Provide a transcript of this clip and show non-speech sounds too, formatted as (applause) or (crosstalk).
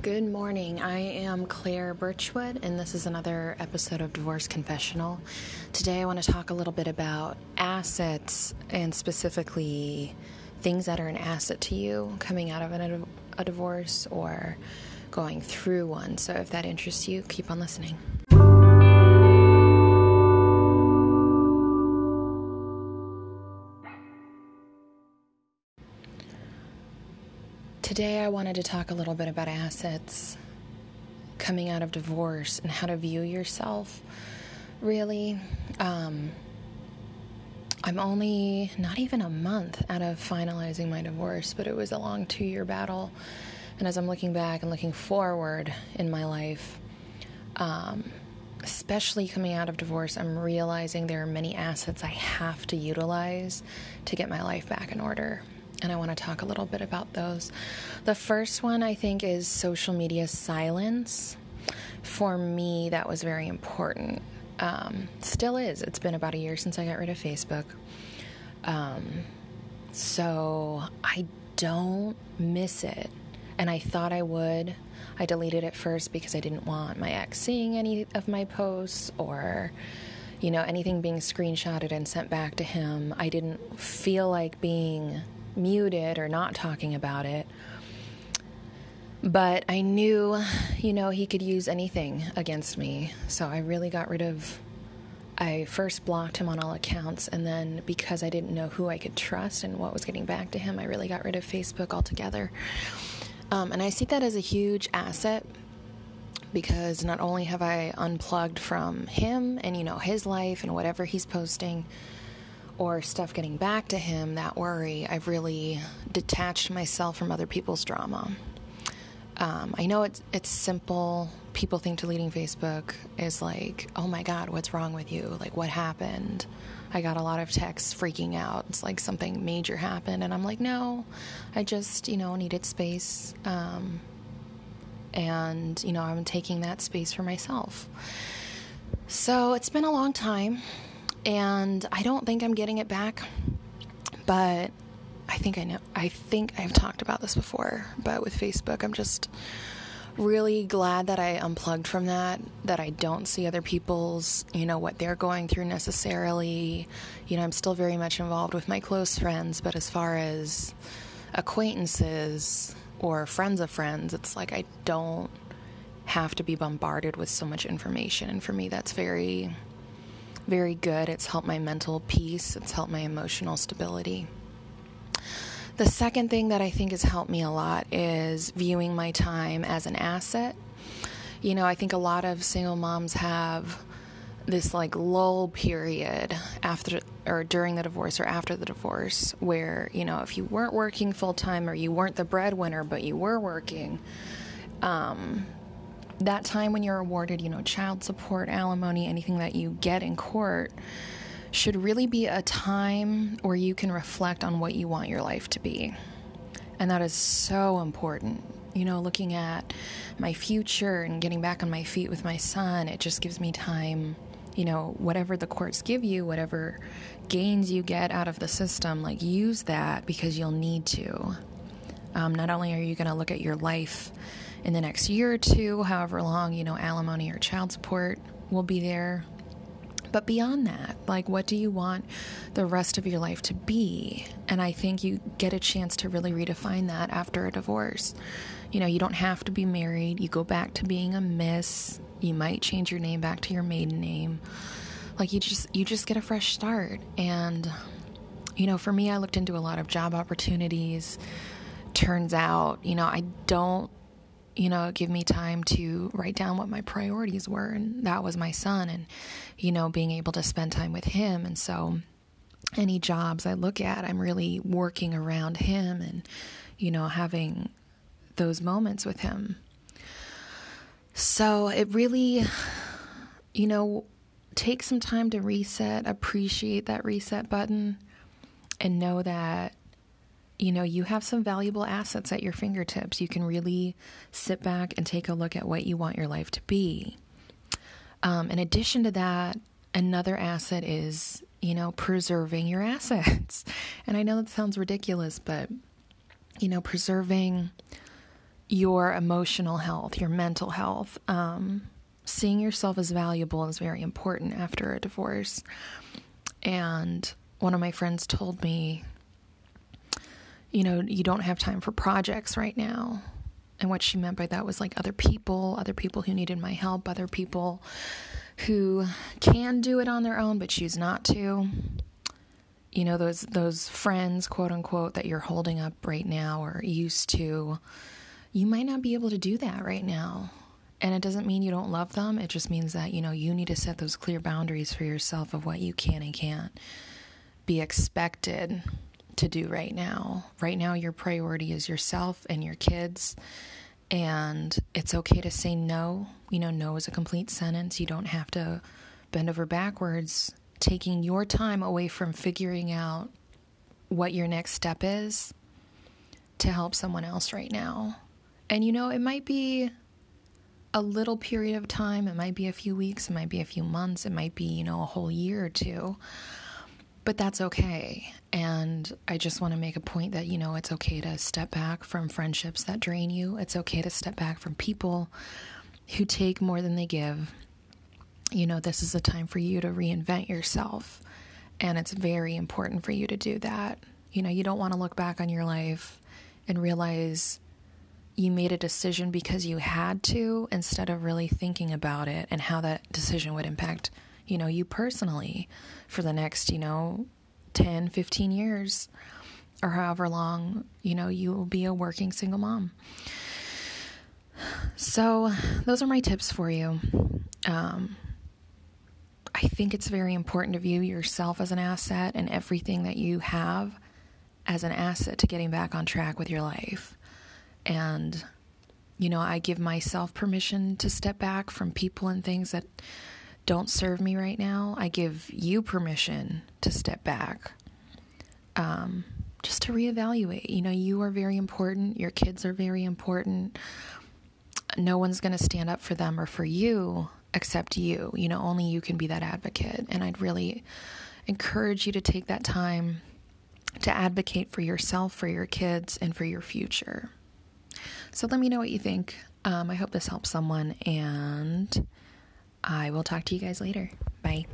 Good morning. I am Claire Birchwood, and this is another episode of Divorce Confessional. Today, I want to talk a little bit about assets and specifically things that are an asset to you coming out of a, a divorce or going through one. So, if that interests you, keep on listening. Today, I wanted to talk a little bit about assets coming out of divorce and how to view yourself. Really, um, I'm only not even a month out of finalizing my divorce, but it was a long two year battle. And as I'm looking back and looking forward in my life, um, especially coming out of divorce, I'm realizing there are many assets I have to utilize to get my life back in order and I want to talk a little bit about those. The first one I think is social media silence. For me, that was very important. Um, still is. It's been about a year since I got rid of Facebook. Um, so I don't miss it. And I thought I would. I deleted it first because I didn't want my ex seeing any of my posts or, you know, anything being screenshotted and sent back to him. I didn't feel like being muted or not talking about it. But I knew, you know, he could use anything against me. So I really got rid of. I first blocked him on all accounts, and then because I didn't know who I could trust and what was getting back to him, I really got rid of Facebook altogether. Um, and I see that as a huge asset because not only have I unplugged from him and, you know, his life and whatever he's posting, or stuff getting back to him, that worry, I've really detached myself from other people's drama. Um, I know it's it's simple. People think deleting Facebook is like, oh my God, what's wrong with you? Like, what happened? I got a lot of texts freaking out. It's like something major happened, and I'm like, no, I just you know needed space, um, and you know I'm taking that space for myself. So it's been a long time and I don't think I'm getting it back, but I think I know. I think I've talked about this before, but with Facebook, I'm just really glad that I unplugged from that, that I don't see other people's, you know, what they're going through necessarily. You know, I'm still very much involved with my close friends, but as far as acquaintances or friends of friends, it's like I don't have to be bombarded with so much information. And for me, that's very very good. It's helped my mental peace, it's helped my emotional stability. The second thing that I think has helped me a lot is viewing my time as an asset. You know, I think a lot of single moms have this like lull period after or during the divorce or after the divorce where, you know, if you weren't working full time or you weren't the breadwinner but you were working, um, that time when you're awarded, you know, child support, alimony, anything that you get in court should really be a time where you can reflect on what you want your life to be. And that is so important. You know, looking at my future and getting back on my feet with my son, it just gives me time. You know, whatever the courts give you, whatever gains you get out of the system, like use that because you'll need to. Um, not only are you going to look at your life in the next year or two, however long, you know, alimony or child support will be there. But beyond that, like, what do you want the rest of your life to be? And I think you get a chance to really redefine that after a divorce. You know, you don't have to be married. You go back to being a miss. You might change your name back to your maiden name. Like you just you just get a fresh start. And you know, for me I looked into a lot of job opportunities. Turns out, you know, I don't you know, give me time to write down what my priorities were. And that was my son and, you know, being able to spend time with him. And so, any jobs I look at, I'm really working around him and, you know, having those moments with him. So, it really, you know, take some time to reset, appreciate that reset button, and know that you know, you have some valuable assets at your fingertips. You can really sit back and take a look at what you want your life to be. Um, in addition to that, another asset is, you know, preserving your (laughs) assets. And I know that sounds ridiculous, but, you know, preserving your emotional health, your mental health. Um, seeing yourself as valuable is very important after a divorce. And one of my friends told me, you know, you don't have time for projects right now. And what she meant by that was like other people, other people who needed my help, other people who can do it on their own but choose not to. You know, those those friends, quote unquote, that you're holding up right now or used to, you might not be able to do that right now. And it doesn't mean you don't love them. It just means that, you know, you need to set those clear boundaries for yourself of what you can and can't be expected to do right now. Right now, your priority is yourself and your kids. And it's okay to say no. You know, no is a complete sentence. You don't have to bend over backwards, taking your time away from figuring out what your next step is to help someone else right now. And you know, it might be a little period of time, it might be a few weeks, it might be a few months, it might be, you know, a whole year or two but that's okay. And I just want to make a point that, you know, it's okay to step back from friendships that drain you. It's okay to step back from people who take more than they give. You know, this is a time for you to reinvent yourself. And it's very important for you to do that. You know, you don't want to look back on your life and realize you made a decision because you had to instead of really thinking about it and how that decision would impact you know, you personally for the next, you know, 10, 15 years or however long, you know, you will be a working single mom. So, those are my tips for you. Um, I think it's very important to view yourself as an asset and everything that you have as an asset to getting back on track with your life. And, you know, I give myself permission to step back from people and things that don't serve me right now, I give you permission to step back. Um, just to reevaluate. You know, you are very important, your kids are very important. No one's going to stand up for them or for you except you. You know, only you can be that advocate. And I'd really encourage you to take that time to advocate for yourself, for your kids, and for your future. So let me know what you think. Um, I hope this helps someone, and I will talk to you guys later. Bye.